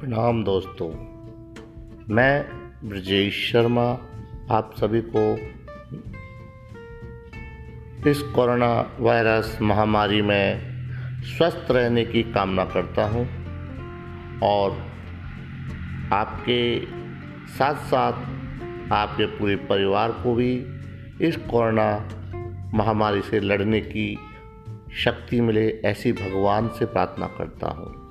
प्रणाम दोस्तों। मैं ब्रजेश शर्मा, आप सभी को इस कोरोना वायरस महामारी में स्वस्थ रहने की कामना करता हूँ और आपके साथ साथ आपके पूरे परिवार को भी इस कोरोना महामारी से लड़ने की शक्ति मिले ऐसी भगवान से प्रार्थना करता हूँ।